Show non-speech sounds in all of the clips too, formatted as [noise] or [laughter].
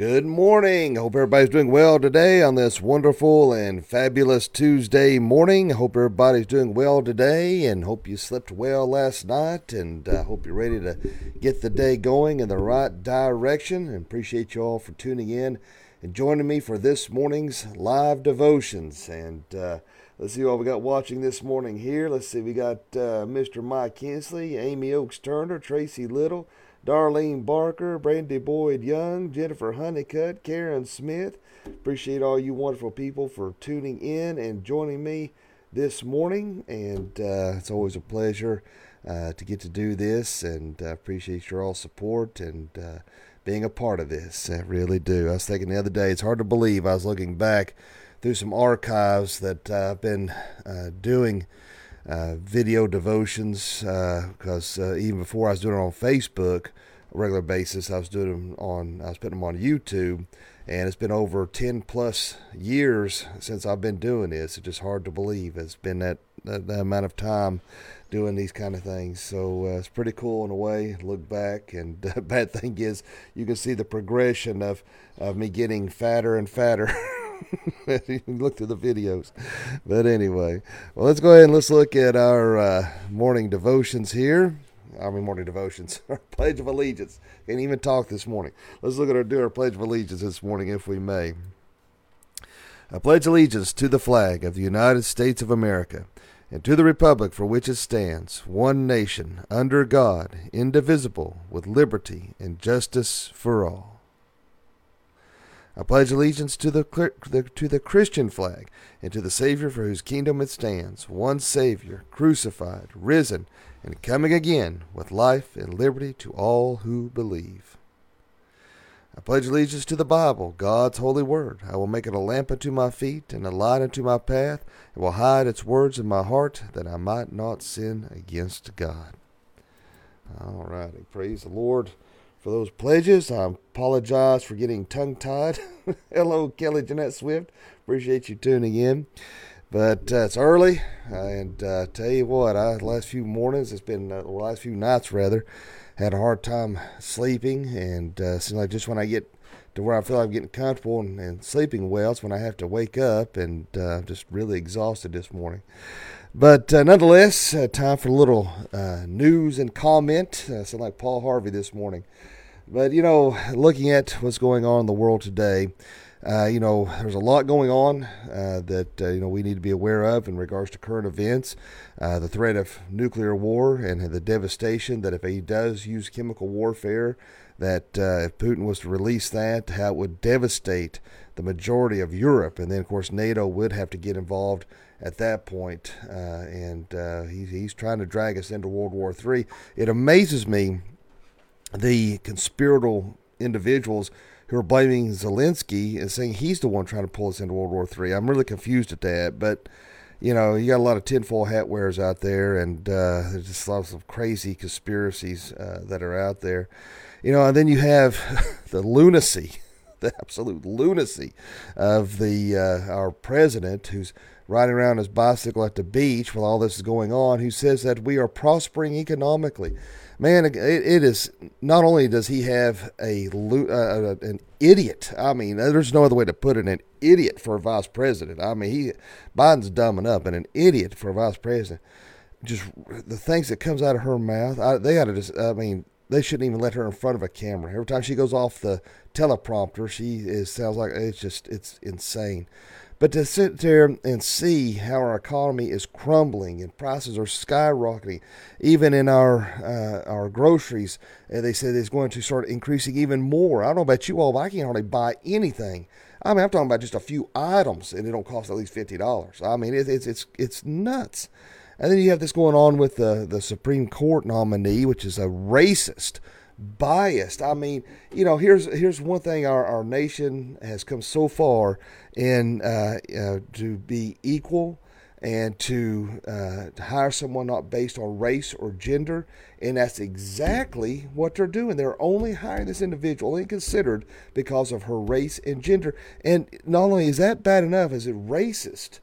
Good morning. Hope everybody's doing well today on this wonderful and fabulous Tuesday morning. Hope everybody's doing well today and hope you slept well last night and uh, hope you're ready to get the day going in the right direction. And appreciate you all for tuning in and joining me for this morning's live devotions. And uh, let's see what we got watching this morning here. Let's see, we got uh, Mr. Mike Kinsley, Amy Oaks Turner, Tracy Little. Darlene Barker, Brandy Boyd Young, Jennifer Honeycutt, Karen Smith. Appreciate all you wonderful people for tuning in and joining me this morning. And uh, it's always a pleasure uh, to get to do this, and uh, appreciate your all support and uh, being a part of this. I really do. I was thinking the other day, it's hard to believe. I was looking back through some archives that I've been uh, doing uh, video devotions because uh, uh, even before I was doing it on Facebook, regular basis, I was doing them on I was putting them on YouTube, and it's been over ten plus years since I've been doing this. It's just hard to believe it's been that that, that amount of time doing these kind of things. So uh, it's pretty cool in a way. Look back, and [laughs] the bad thing is you can see the progression of of me getting fatter and fatter. [laughs] [laughs] you look through the videos. But anyway, well, let's go ahead and let's look at our uh, morning devotions here. I mean, morning devotions, [laughs] our Pledge of Allegiance. Can't even talk this morning. Let's look at our do our Pledge of Allegiance this morning, if we may. I pledge allegiance to the flag of the United States of America and to the republic for which it stands, one nation, under God, indivisible, with liberty and justice for all. I pledge allegiance to the, to the Christian flag and to the Savior for whose kingdom it stands, one Savior, crucified, risen, and coming again with life and liberty to all who believe. I pledge allegiance to the Bible, God's holy word. I will make it a lamp unto my feet and a light unto my path, and will hide its words in my heart that I might not sin against God. All righty. Praise the Lord for those pledges. I apologize for getting tongue tied. [laughs] Hello, Kelly Jeanette Swift. Appreciate you tuning in. But uh, it's early, and uh, tell you what, I last few mornings, it's been uh, last few nights rather, had a hard time sleeping, and uh, seems like just when I get to where I feel I'm getting comfortable and, and sleeping well, it's when I have to wake up, and uh, I'm just really exhausted this morning. But uh, nonetheless, uh, time for a little uh, news and comment. Uh, sound like Paul Harvey this morning. But, you know, looking at what's going on in the world today, uh, you know, there's a lot going on uh, that, uh, you know, we need to be aware of in regards to current events. The threat of nuclear war and the devastation that if he does use chemical warfare, that if Putin was to release that, how it would devastate the majority of Europe. And then, of course, NATO would have to get involved at that point. Uh, and he, he's trying to drag us into World War III. It amazes me the conspiratorial individuals who are blaming Zelensky and saying he's the one trying to pull us into World War III. I'm really confused at that, but you know, you got a lot of tinfoil hat wearers out there, and uh, there's just lots of crazy conspiracies uh, that are out there. You know, and then you have [laughs] the lunacy, the absolute lunacy of the uh, our president who's riding around his bicycle at the beach while all this is going on, who says that we are prospering economically man, it, it is not only does he have a uh, an idiot. I mean, there's no other way to put it. An idiot for a vice president. I mean, he Biden's dumbing up, and an idiot for a vice president. Just the things that comes out of her mouth. I, they got to just. I mean, they shouldn't even let her in front of a camera. Every time she goes off the teleprompter, she is sounds like it's just it's insane. But to sit there and see how our economy is crumbling and prices are skyrocketing, even in our uh, our groceries, uh, they said it's going to start increasing even more. I don't know about you all, but I can't hardly buy anything. I mean, I'm talking about just a few items, and it don't cost at least fifty dollars. I mean, it's it's it's nuts. And then you have this going on with the the Supreme Court nominee, which is a racist biased. I mean, you know, here's here's one thing our, our nation has come so far in uh, uh, to be equal and to uh, hire someone not based on race or gender, and that's exactly what they're doing. They're only hiring this individual, only considered because of her race and gender. And not only is that bad enough, is it racist,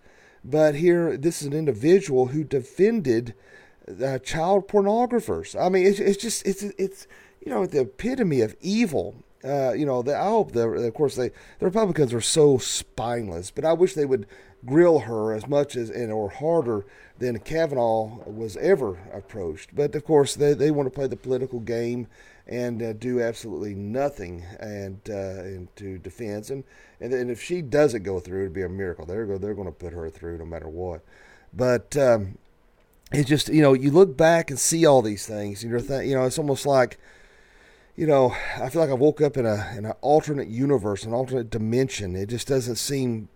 but here this is an individual who defended child pornographers. I mean, it's, it's just it's it's you know, the epitome of evil uh, you know, the, I hope the, of course, they the Republicans are so spineless, but I wish they would grill her as much as and or harder than Kavanaugh was ever approached. But of course, they they want to play the political game and uh, do absolutely nothing and uh, into defense. And, and and if she doesn't go through, it'd be a miracle. They're go they're going to put her through no matter what. But um, it's just you know you look back and see all these things, and you're th- you know it's almost like you know, I feel like I woke up in a in an alternate universe, an alternate dimension. It just doesn't seem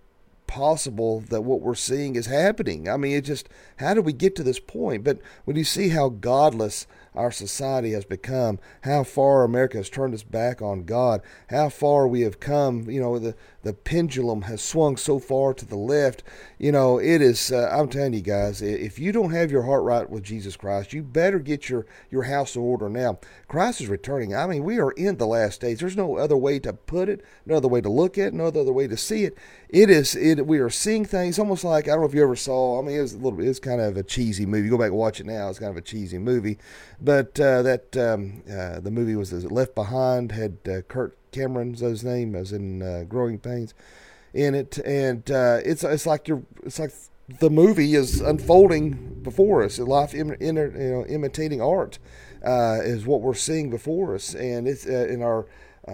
possible that what we're seeing is happening. I mean, it just how did we get to this point? But when you see how godless our society has become, how far America has turned its back on God, how far we have come. You know, the, the pendulum has swung so far to the left. You know, it is, uh, I'm telling you guys, if you don't have your heart right with Jesus Christ, you better get your, your house in order now. Christ is returning. I mean, we are in the last days. There's no other way to put it, no other way to look at it, no other way to see it. It is, it, we are seeing things almost like, I don't know if you ever saw, I mean, it was a little bit, it's kind of a cheesy movie. You go back and watch it now, it's kind of a cheesy movie. But uh, that um, uh, the movie was Left Behind had uh, Kirk Cameron's his name as in uh, Growing Pains in it, and uh, it's it's like you're it's like the movie is unfolding before us. Life, in, in, you know, imitating art uh, is what we're seeing before us, and it's in our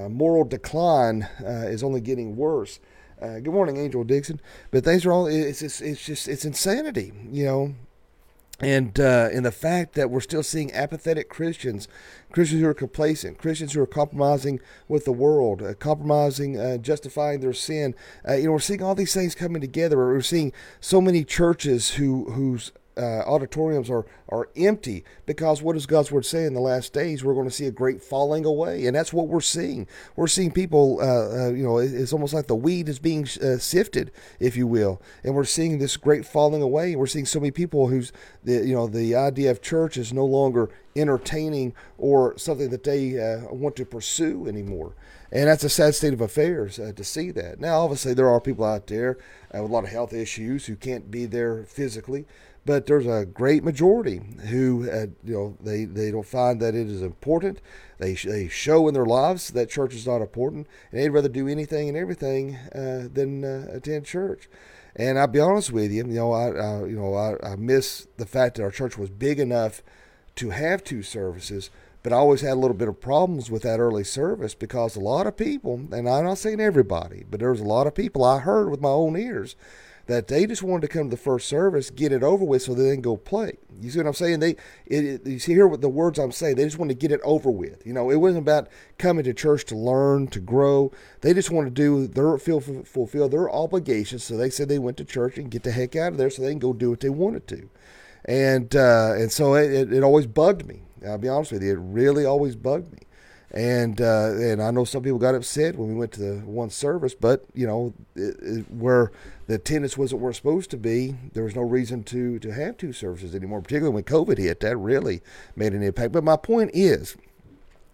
moral decline is only getting worse. Good morning, Angel Dixon. But things are all it's, it's it's just it's insanity, you know and uh, and the fact that we're still seeing apathetic Christians, Christians who are complacent, Christians who are compromising with the world, uh, compromising, uh, justifying their sin. Uh, you know, we're seeing all these things coming together. We're seeing so many churches who whose uh, auditoriums are, are empty because what does God's word say in the last days? We're going to see a great falling away, and that's what we're seeing. We're seeing people, uh, uh, you know, it's almost like the weed is being uh, sifted, if you will, and we're seeing this great falling away. We're seeing so many people who's, the, you know, the idea of church is no longer entertaining or something that they uh, want to pursue anymore. And that's a sad state of affairs uh, to see that. Now, obviously, there are people out there uh, with a lot of health issues who can't be there physically but there's a great majority who uh, you know they, they don't find that it is important. They, they show in their lives that church is not important and they'd rather do anything and everything uh, than uh, attend church. And I'll be honest with you you know I, I you know I, I miss the fact that our church was big enough to have two services but I always had a little bit of problems with that early service because a lot of people, and I'm not saying everybody, but there was a lot of people I heard with my own ears that they just wanted to come to the first service, get it over with, so they can go play. You see what I'm saying? They, it, it, you see here what the words I'm saying. They just wanted to get it over with. You know, it wasn't about coming to church to learn, to grow. They just wanted to do their feel fulfill their obligations. So they said they went to church and get the heck out of there, so they can go do what they wanted to. And uh, and so it, it, it always bugged me. I'll be honest with you, it really always bugged me. And uh, and I know some people got upset when we went to the one service, but you know it, it, where the attendance wasn't where it's supposed to be, there was no reason to to have two services anymore. Particularly when COVID hit, that really made an impact. But my point is,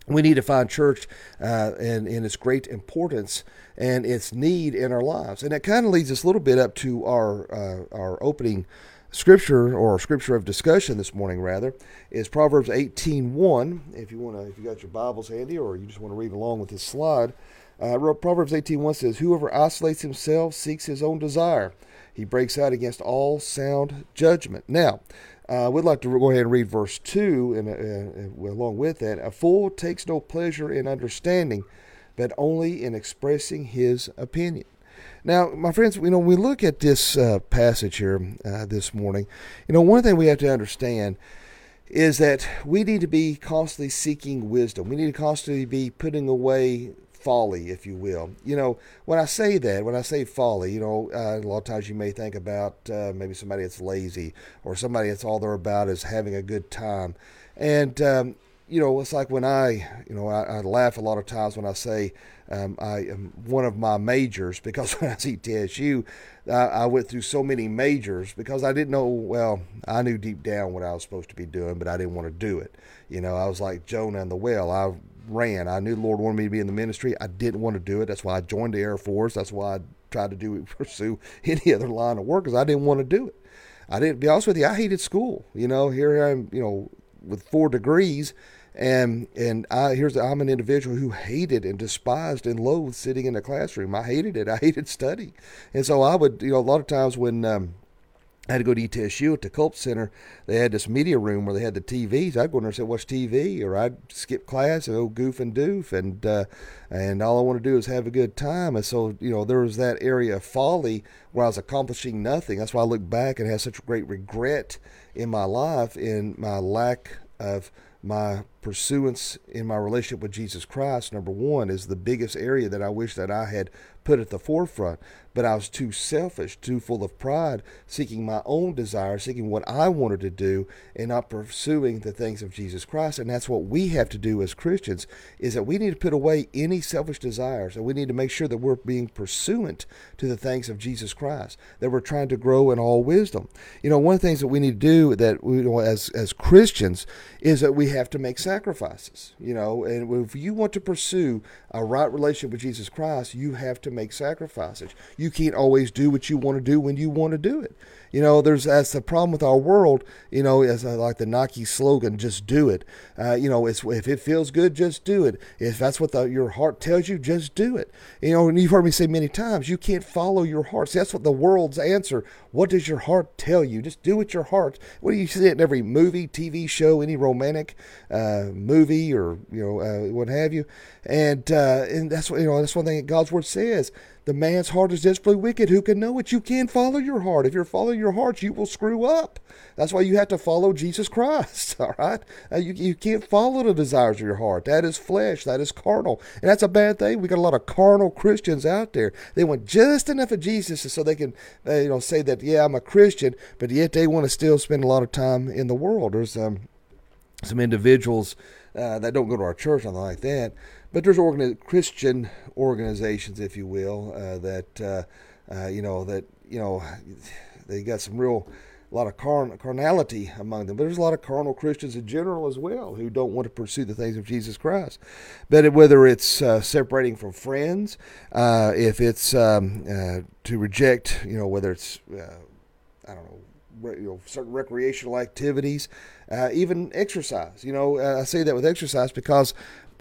we need to find church uh, and, and its great importance and its need in our lives. And that kind of leads us a little bit up to our uh, our opening scripture or scripture of discussion this morning rather is Proverbs 18:1 if you want to if you got your Bibles handy or you just want to read along with this slide uh, Proverbs 18:1 says whoever isolates himself seeks his own desire. He breaks out against all sound judgment. Now uh, we'd like to go ahead and read verse 2 and uh, uh, along with that. A fool takes no pleasure in understanding but only in expressing his opinion now, my friends, you know, we look at this uh, passage here uh, this morning. You know, one thing we have to understand is that we need to be constantly seeking wisdom. We need to constantly be putting away folly, if you will. You know, when I say that, when I say folly, you know, uh, a lot of times you may think about uh, maybe somebody that's lazy or somebody that's all they're about is having a good time. And, um, you know, it's like when I, you know, I, I laugh a lot of times when I say, um, I am one of my majors because [laughs] when I was at TSU, I, I, went through so many majors because I didn't know. Well, I knew deep down what I was supposed to be doing, but I didn't want to do it. You know, I was like Jonah in the well. I ran. I knew the Lord wanted me to be in the ministry. I didn't want to do it. That's why I joined the Air Force. That's why I tried to do [laughs] pursue any other line of work because I didn't want to do it. I didn't be honest with you. I hated school. You know, here I am. You know, with four degrees And and I here's I'm an individual who hated and despised and loathed sitting in a classroom. I hated it. I hated study, and so I would you know a lot of times when um, I had to go to ETSU at the Culp Center. They had this media room where they had the TVs. I'd go in there and say, "Watch TV," or I'd skip class and go goof and doof, and uh, and all I want to do is have a good time. And so, you know, there was that area of folly where I was accomplishing nothing. That's why I look back and have such great regret in my life in my lack of my pursuance in my relationship with Jesus Christ. Number one is the biggest area that I wish that I had put at the forefront but I was too selfish, too full of pride, seeking my own desire, seeking what I wanted to do, and not pursuing the things of Jesus Christ. And that's what we have to do as Christians, is that we need to put away any selfish desires, and we need to make sure that we're being pursuant to the things of Jesus Christ, that we're trying to grow in all wisdom. You know, one of the things that we need to do that we, you know, as as Christians is that we have to make sacrifices. You know, and if you want to pursue a right relationship with Jesus Christ, you have to make sacrifices. Can't always do what you want to do when you want to do it. You know, there's that's the problem with our world. You know, as uh, like the Nike slogan, "Just do it." Uh, you know, it's if it feels good, just do it. If that's what the, your heart tells you, just do it. You know, and you've heard me say many times, you can't follow your heart. See, that's what the world's answer. What does your heart tell you? Just do what your heart. What do you see in every movie, TV show, any romantic uh, movie, or you know, uh, what have you? And uh, and that's what you know. That's one thing that God's word says the man's heart is desperately wicked. Who can know it? You can't follow your heart. If you're following your heart, you will screw up. That's why you have to follow Jesus Christ. [laughs] All right? Uh, you, you can't follow the desires of your heart. That is flesh. That is carnal. And that's a bad thing. We got a lot of carnal Christians out there. They want just enough of Jesus so they can, uh, you know, say that, yeah, I'm a Christian, but yet they want to still spend a lot of time in the world. There's um, some individuals uh, that don't go to our church, nothing like that but there's organi- Christian organizations, if you will, uh, that uh, uh, you know that you know they got some real a lot of carn- carnality among them. But there's a lot of carnal Christians in general as well who don't want to pursue the things of Jesus Christ. But whether it's uh, separating from friends, uh, if it's um, uh, to reject, you know, whether it's I don't know you know, certain recreational activities, uh, even exercise. You know, uh, I say that with exercise because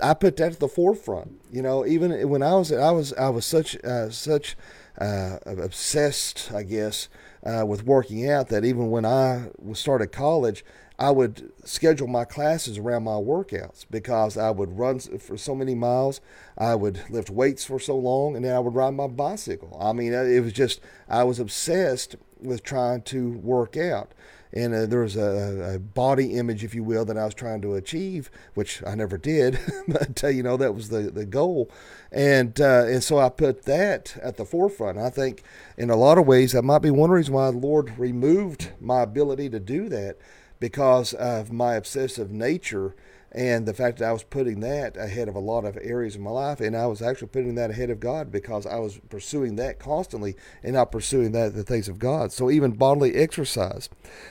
I put that at the forefront. You know, even when I was I was I was such uh, such uh, obsessed, I guess, uh, with working out that even when I started college, I would schedule my classes around my workouts because I would run for so many miles, I would lift weights for so long, and then I would ride my bicycle. I mean, it was just I was obsessed with trying to work out and uh, there was a, a, body image, if you will, that I was trying to achieve, which I never did, [laughs] but uh, you know that was the the goal, and uh, and so I put that at the forefront. I think in a lot of ways that might be one reason why the Lord removed my ability to do that because of my obsessive nature and the fact that I was putting that ahead of a lot of areas of my life, and I was actually putting that ahead of God because I was pursuing that constantly and not pursuing that the things of God. So even bodily exercise,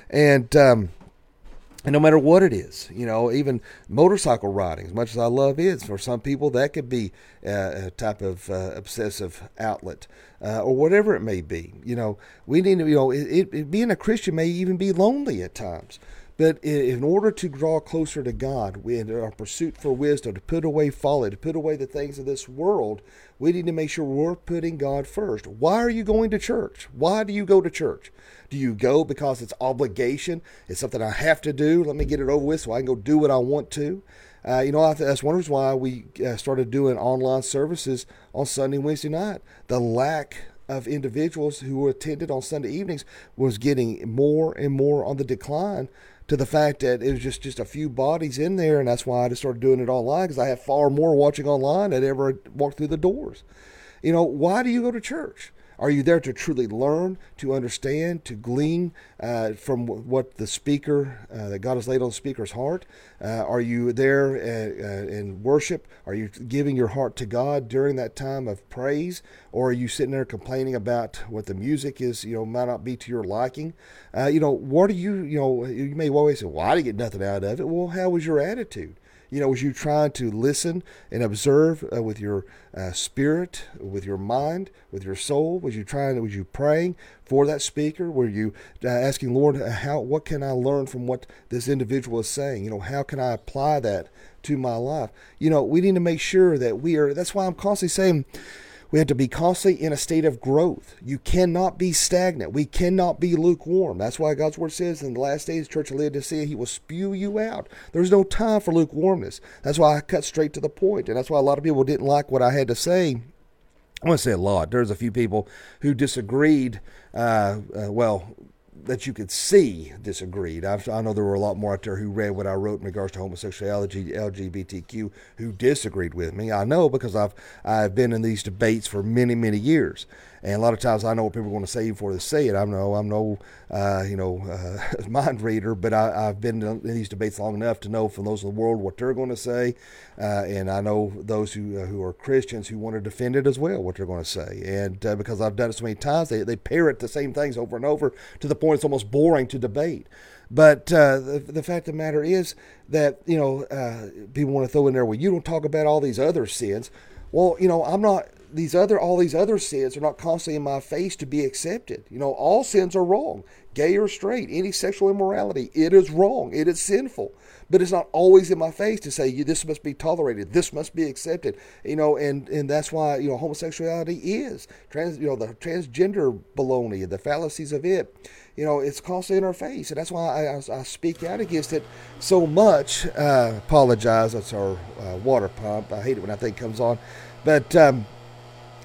and um, and no matter what it is, you know, even motorcycle riding, as much as I love it, for some people that could be a type of uh, obsessive outlet, uh, or whatever it may be. You know, we need to, you know, it, it, being a Christian may even be lonely at times. But in order to draw closer to God, in our pursuit for wisdom, to put away folly, to put away the things of this world, we need to make sure we're putting God first. Why are you going to church? Why do you go to church? Do you go because it's obligation? It's something I have to do. Let me get it over with so I can go do what I want to. Uh, you know, that's one reason why we uh, started doing online services on Sunday, Wednesday night. The lack of individuals who attended on Sunday evenings was getting more and more on the decline to the fact that it was just, just a few bodies in there, and that's why I just started doing it online because I have far more watching online than ever walked through the doors. You know, why do you go to church? Are you there to truly learn, to understand, to glean uh, from what the speaker, uh, that God has laid on the speaker's heart? Uh, are you there uh, uh, in worship? Are you giving your heart to God during that time of praise? Or are you sitting there complaining about what the music is, you know, might not be to your liking? Uh, you know, what are you, you know, you may always say, well, I didn't get nothing out of it. Well, how was your attitude? You know, was you trying to listen and observe uh, with your uh, spirit, with your mind, with your soul? Was you trying? Was you praying for that speaker? Were you uh, asking Lord, uh, how? What can I learn from what this individual is saying? You know, how can I apply that to my life? You know, we need to make sure that we are. That's why I'm constantly saying we have to be constantly in a state of growth. You cannot be stagnant. We cannot be lukewarm. That's why God's word says in the last days, Church of Laodicea, He will spew you out. There's no time for lukewarmness. That's why I cut straight to the point, and that's why a lot of people didn't like what I had to say. I want to say a lot. There's a few people who disagreed. Uh, uh, well, that you could see disagreed. I've, i know there were a lot more out there who read what I wrote in regards to homosexuality, LGBTQ, who disagreed with me. I know because I've I've been in these debates for many many years, and a lot of times I know what people are going to say before they say it. I know I'm no, uh, you know, uh, [laughs] mind reader, but I, have been in these debates long enough to know from those in the world what they're going to say, uh, and I know those who uh, who are Christians who want to defend it as well what they're going to say. And uh, because I've done it so many times, they they parrot the same things over and over to the point it's almost boring to debate. But uh, the, the fact of the matter is that you know people want to throw in there, well, you don't talk about all these other sins. Well, you know, I'm not these other all these other sins are not constantly in my face to be accepted. You know, all sins are wrong. Gay or straight, any sexual immorality, it is wrong. It is sinful. But it's not always in my face to say you this must be tolerated, this must be accepted. You know, and and that's why you know homosexuality is trans. You know, the transgender baloney, the fallacies of it. You know, it's constantly in our face, and that's why I, I, I speak out against it so much. Uh, apologize. That's our uh, water pump. I hate it when that thing comes on, but. Um,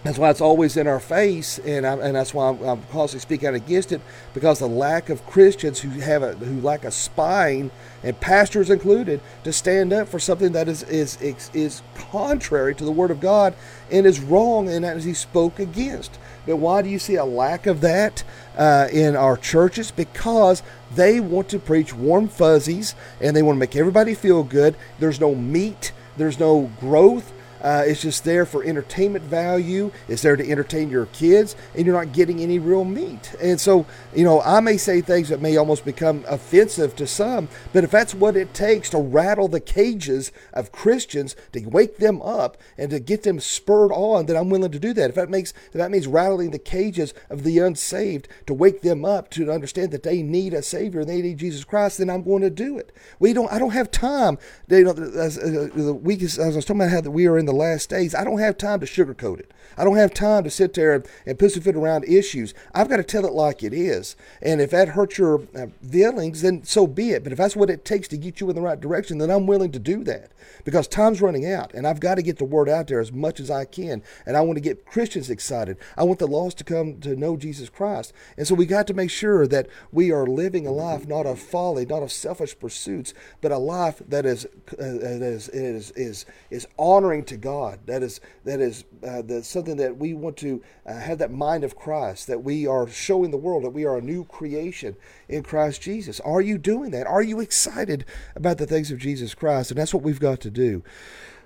that's why it's always in our face, and I, and that's why I'm, I'm constantly speaking out against it because the lack of Christians who have a, who lack a spine, and pastors included, to stand up for something that is is is, contrary to the Word of God and is wrong, and as He spoke against. But why do you see a lack of that uh, in our churches? Because they want to preach warm fuzzies and they want to make everybody feel good. There's no meat. There's no growth uh, it's just there for entertainment value. It's there to entertain your kids, and you're not getting any real meat. And so, you know, I may say things that may almost become offensive to some, but if that's what it takes to rattle the cages of Christians, to wake them up and to get them spurred on, then I'm willing to do that. If that makes if that means rattling the cages of the unsaved to wake them up to understand that they need a Savior, they need Jesus Christ, then I'm going to do it. We don't. I don't have time. You know, the week as I was talking about how that we are in the last days, I don't have time to sugarcoat it. I don't have time to sit there and, and pussyfoot around issues. I've got to tell it like it is. And if that hurts your uh, feelings, then so be it. But if that's what it takes to get you in the right direction, then I'm willing to do that because time's running out and I've got to get the word out there as much as I can. And I want to get Christians excited. I want the lost to come to know Jesus Christ. And so we got to make sure that we are living a life not of folly, not of selfish pursuits, but a life that is, uh, that is, is, is, is honoring to God. That is, that is uh, something that we want to uh, have that mind of Christ, that we are showing the world that we are a new creation in Christ Jesus. Are you doing that? Are you excited about the things of Jesus Christ? And that's what we've got to do.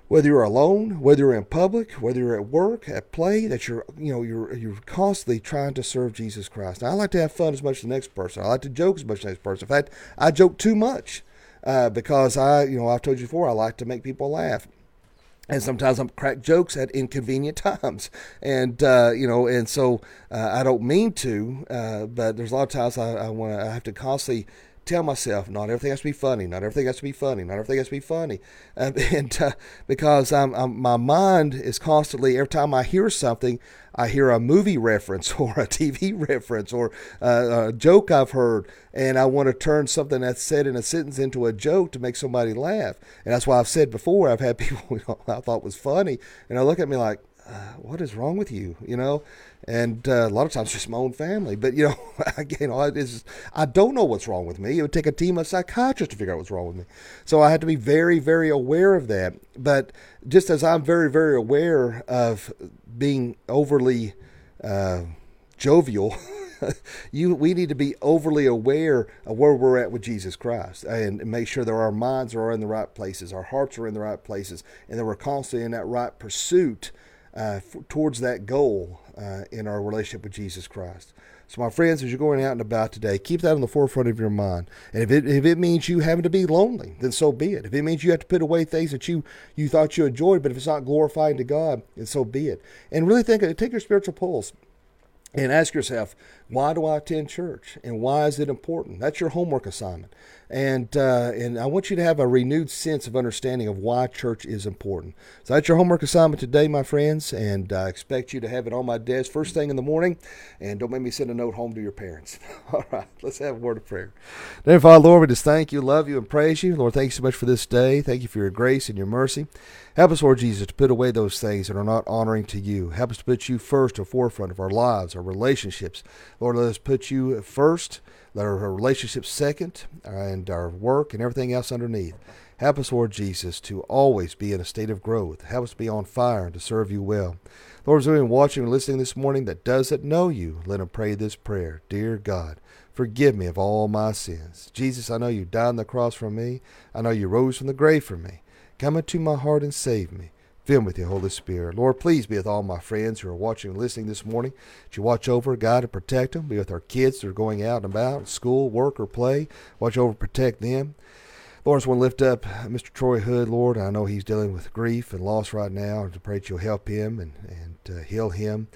Whether you're alone, whether you're in public, whether you're at work, at play, that you're you know you're you're constantly trying to serve Jesus Christ. Now, I like to have fun as much as the next person. I like to joke as much as the next person. In fact, I joke too much uh, because I you know I've told you before I like to make people laugh and sometimes I'm crack jokes at inconvenient times, and uh, you know, and so uh, I don't mean to, uh, but there's a lot of times I, I want I have to constantly tell myself not everything has to be funny, not everything has to be funny, not everything has to be funny, uh, [laughs] and uh, because I'm, I'm, my mind is constantly every time I hear something, I hear a movie reference [laughs] or a TV reference or uh, a joke I've heard, and I want to turn something that's said in a sentence into a joke to make somebody laugh, and that's why I've said before I've had [laughs] people you know, I thought was funny, and I look at me like, uh, what is wrong with you, you know? and uh, a lot of times just my own family. But you know, [laughs] it's, I don't know what's wrong with me. It would take a team of psychiatrists to figure out what's wrong with me. So I had to be very, very aware of that. But just as I'm very, very aware of being overly uh, jovial. [laughs] you, we need to be overly aware of where we're at with Jesus Christ and make sure that our minds are in the right places, our hearts are in the right places, and that we're constantly in that right pursuit uh, f- towards that goal uh, in our relationship with Jesus Christ. So, my friends, as you're going out and about today, keep that on the forefront of your mind. And if it, if it means you having to be lonely, then so be it. If it means you have to put away things that you, you thought you enjoyed, but if it's not glorifying to God, then so be it. And really think, take your spiritual pulse and ask yourself, why do I attend church, and why is it important? That's your homework assignment, and uh, and I want you to have a renewed sense of understanding of why church is important. So that's your homework assignment today, my friends, and I expect you to have it on my desk first thing in the morning, and don't make me send a note home to your parents. [laughs] All right, let's have a word of prayer. Dear Father, Lord, we just thank you, love you, and praise you, Lord. Thank you so much for this day. Thank you for your grace and your mercy. Help us, Lord Jesus, to put away those things that are not honoring to you. Help us to put you first, to forefront of our lives, our relationships. Lord, let us put you first, let our relationship second, and our work and everything else underneath. Help us, Lord Jesus, to always be in a state of growth. Help us be on fire and to serve you well. Lord, as anyone watching and listening this morning that doesn't know you, let them pray this prayer. Dear God, forgive me of all my sins. Jesus, I know you died on the cross for me. I know you rose from the grave for me. Come into my heart and save me. Me with your Holy Spirit. Lord, please be with all my friends who are watching and listening this morning. That you watch over, guide, and protect them. Be with our kids that are going out and about, school, work, or play. Watch over, protect them. Lord, I just want to lift up Mr. Troy Hood, Lord. I know he's dealing with grief and loss right now. I pray that you'll help him and, and uh, heal him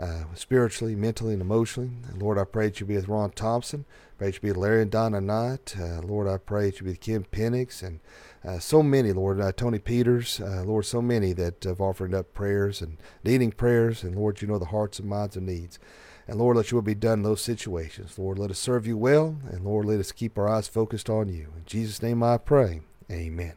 uh, spiritually, mentally, and emotionally. Lord, I pray that you be with Ron Thompson. I Pray that you be with Larry and Donna Knight. Uh, Lord, I pray that you be with Kim Penix and uh, so many, Lord. Uh, Tony Peters, uh, Lord, so many that have offered up prayers and needing prayers. And Lord, you know the hearts and minds and needs. And Lord, let your will be done in those situations. Lord, let us serve you well. And Lord, let us keep our eyes focused on you. In Jesus' name I pray. Amen.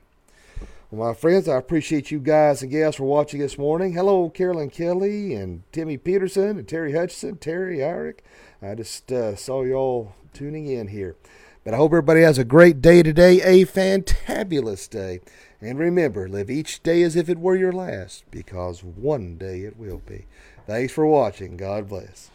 Well, my friends, I appreciate you guys and gals for watching this morning. Hello, Carolyn Kelly and Timmy Peterson and Terry Hutchison, Terry Eric. I just uh, saw y'all tuning in here. But I hope everybody has a great day today, a fantabulous day. And remember, live each day as if it were your last, because one day it will be. Thanks for watching. God bless.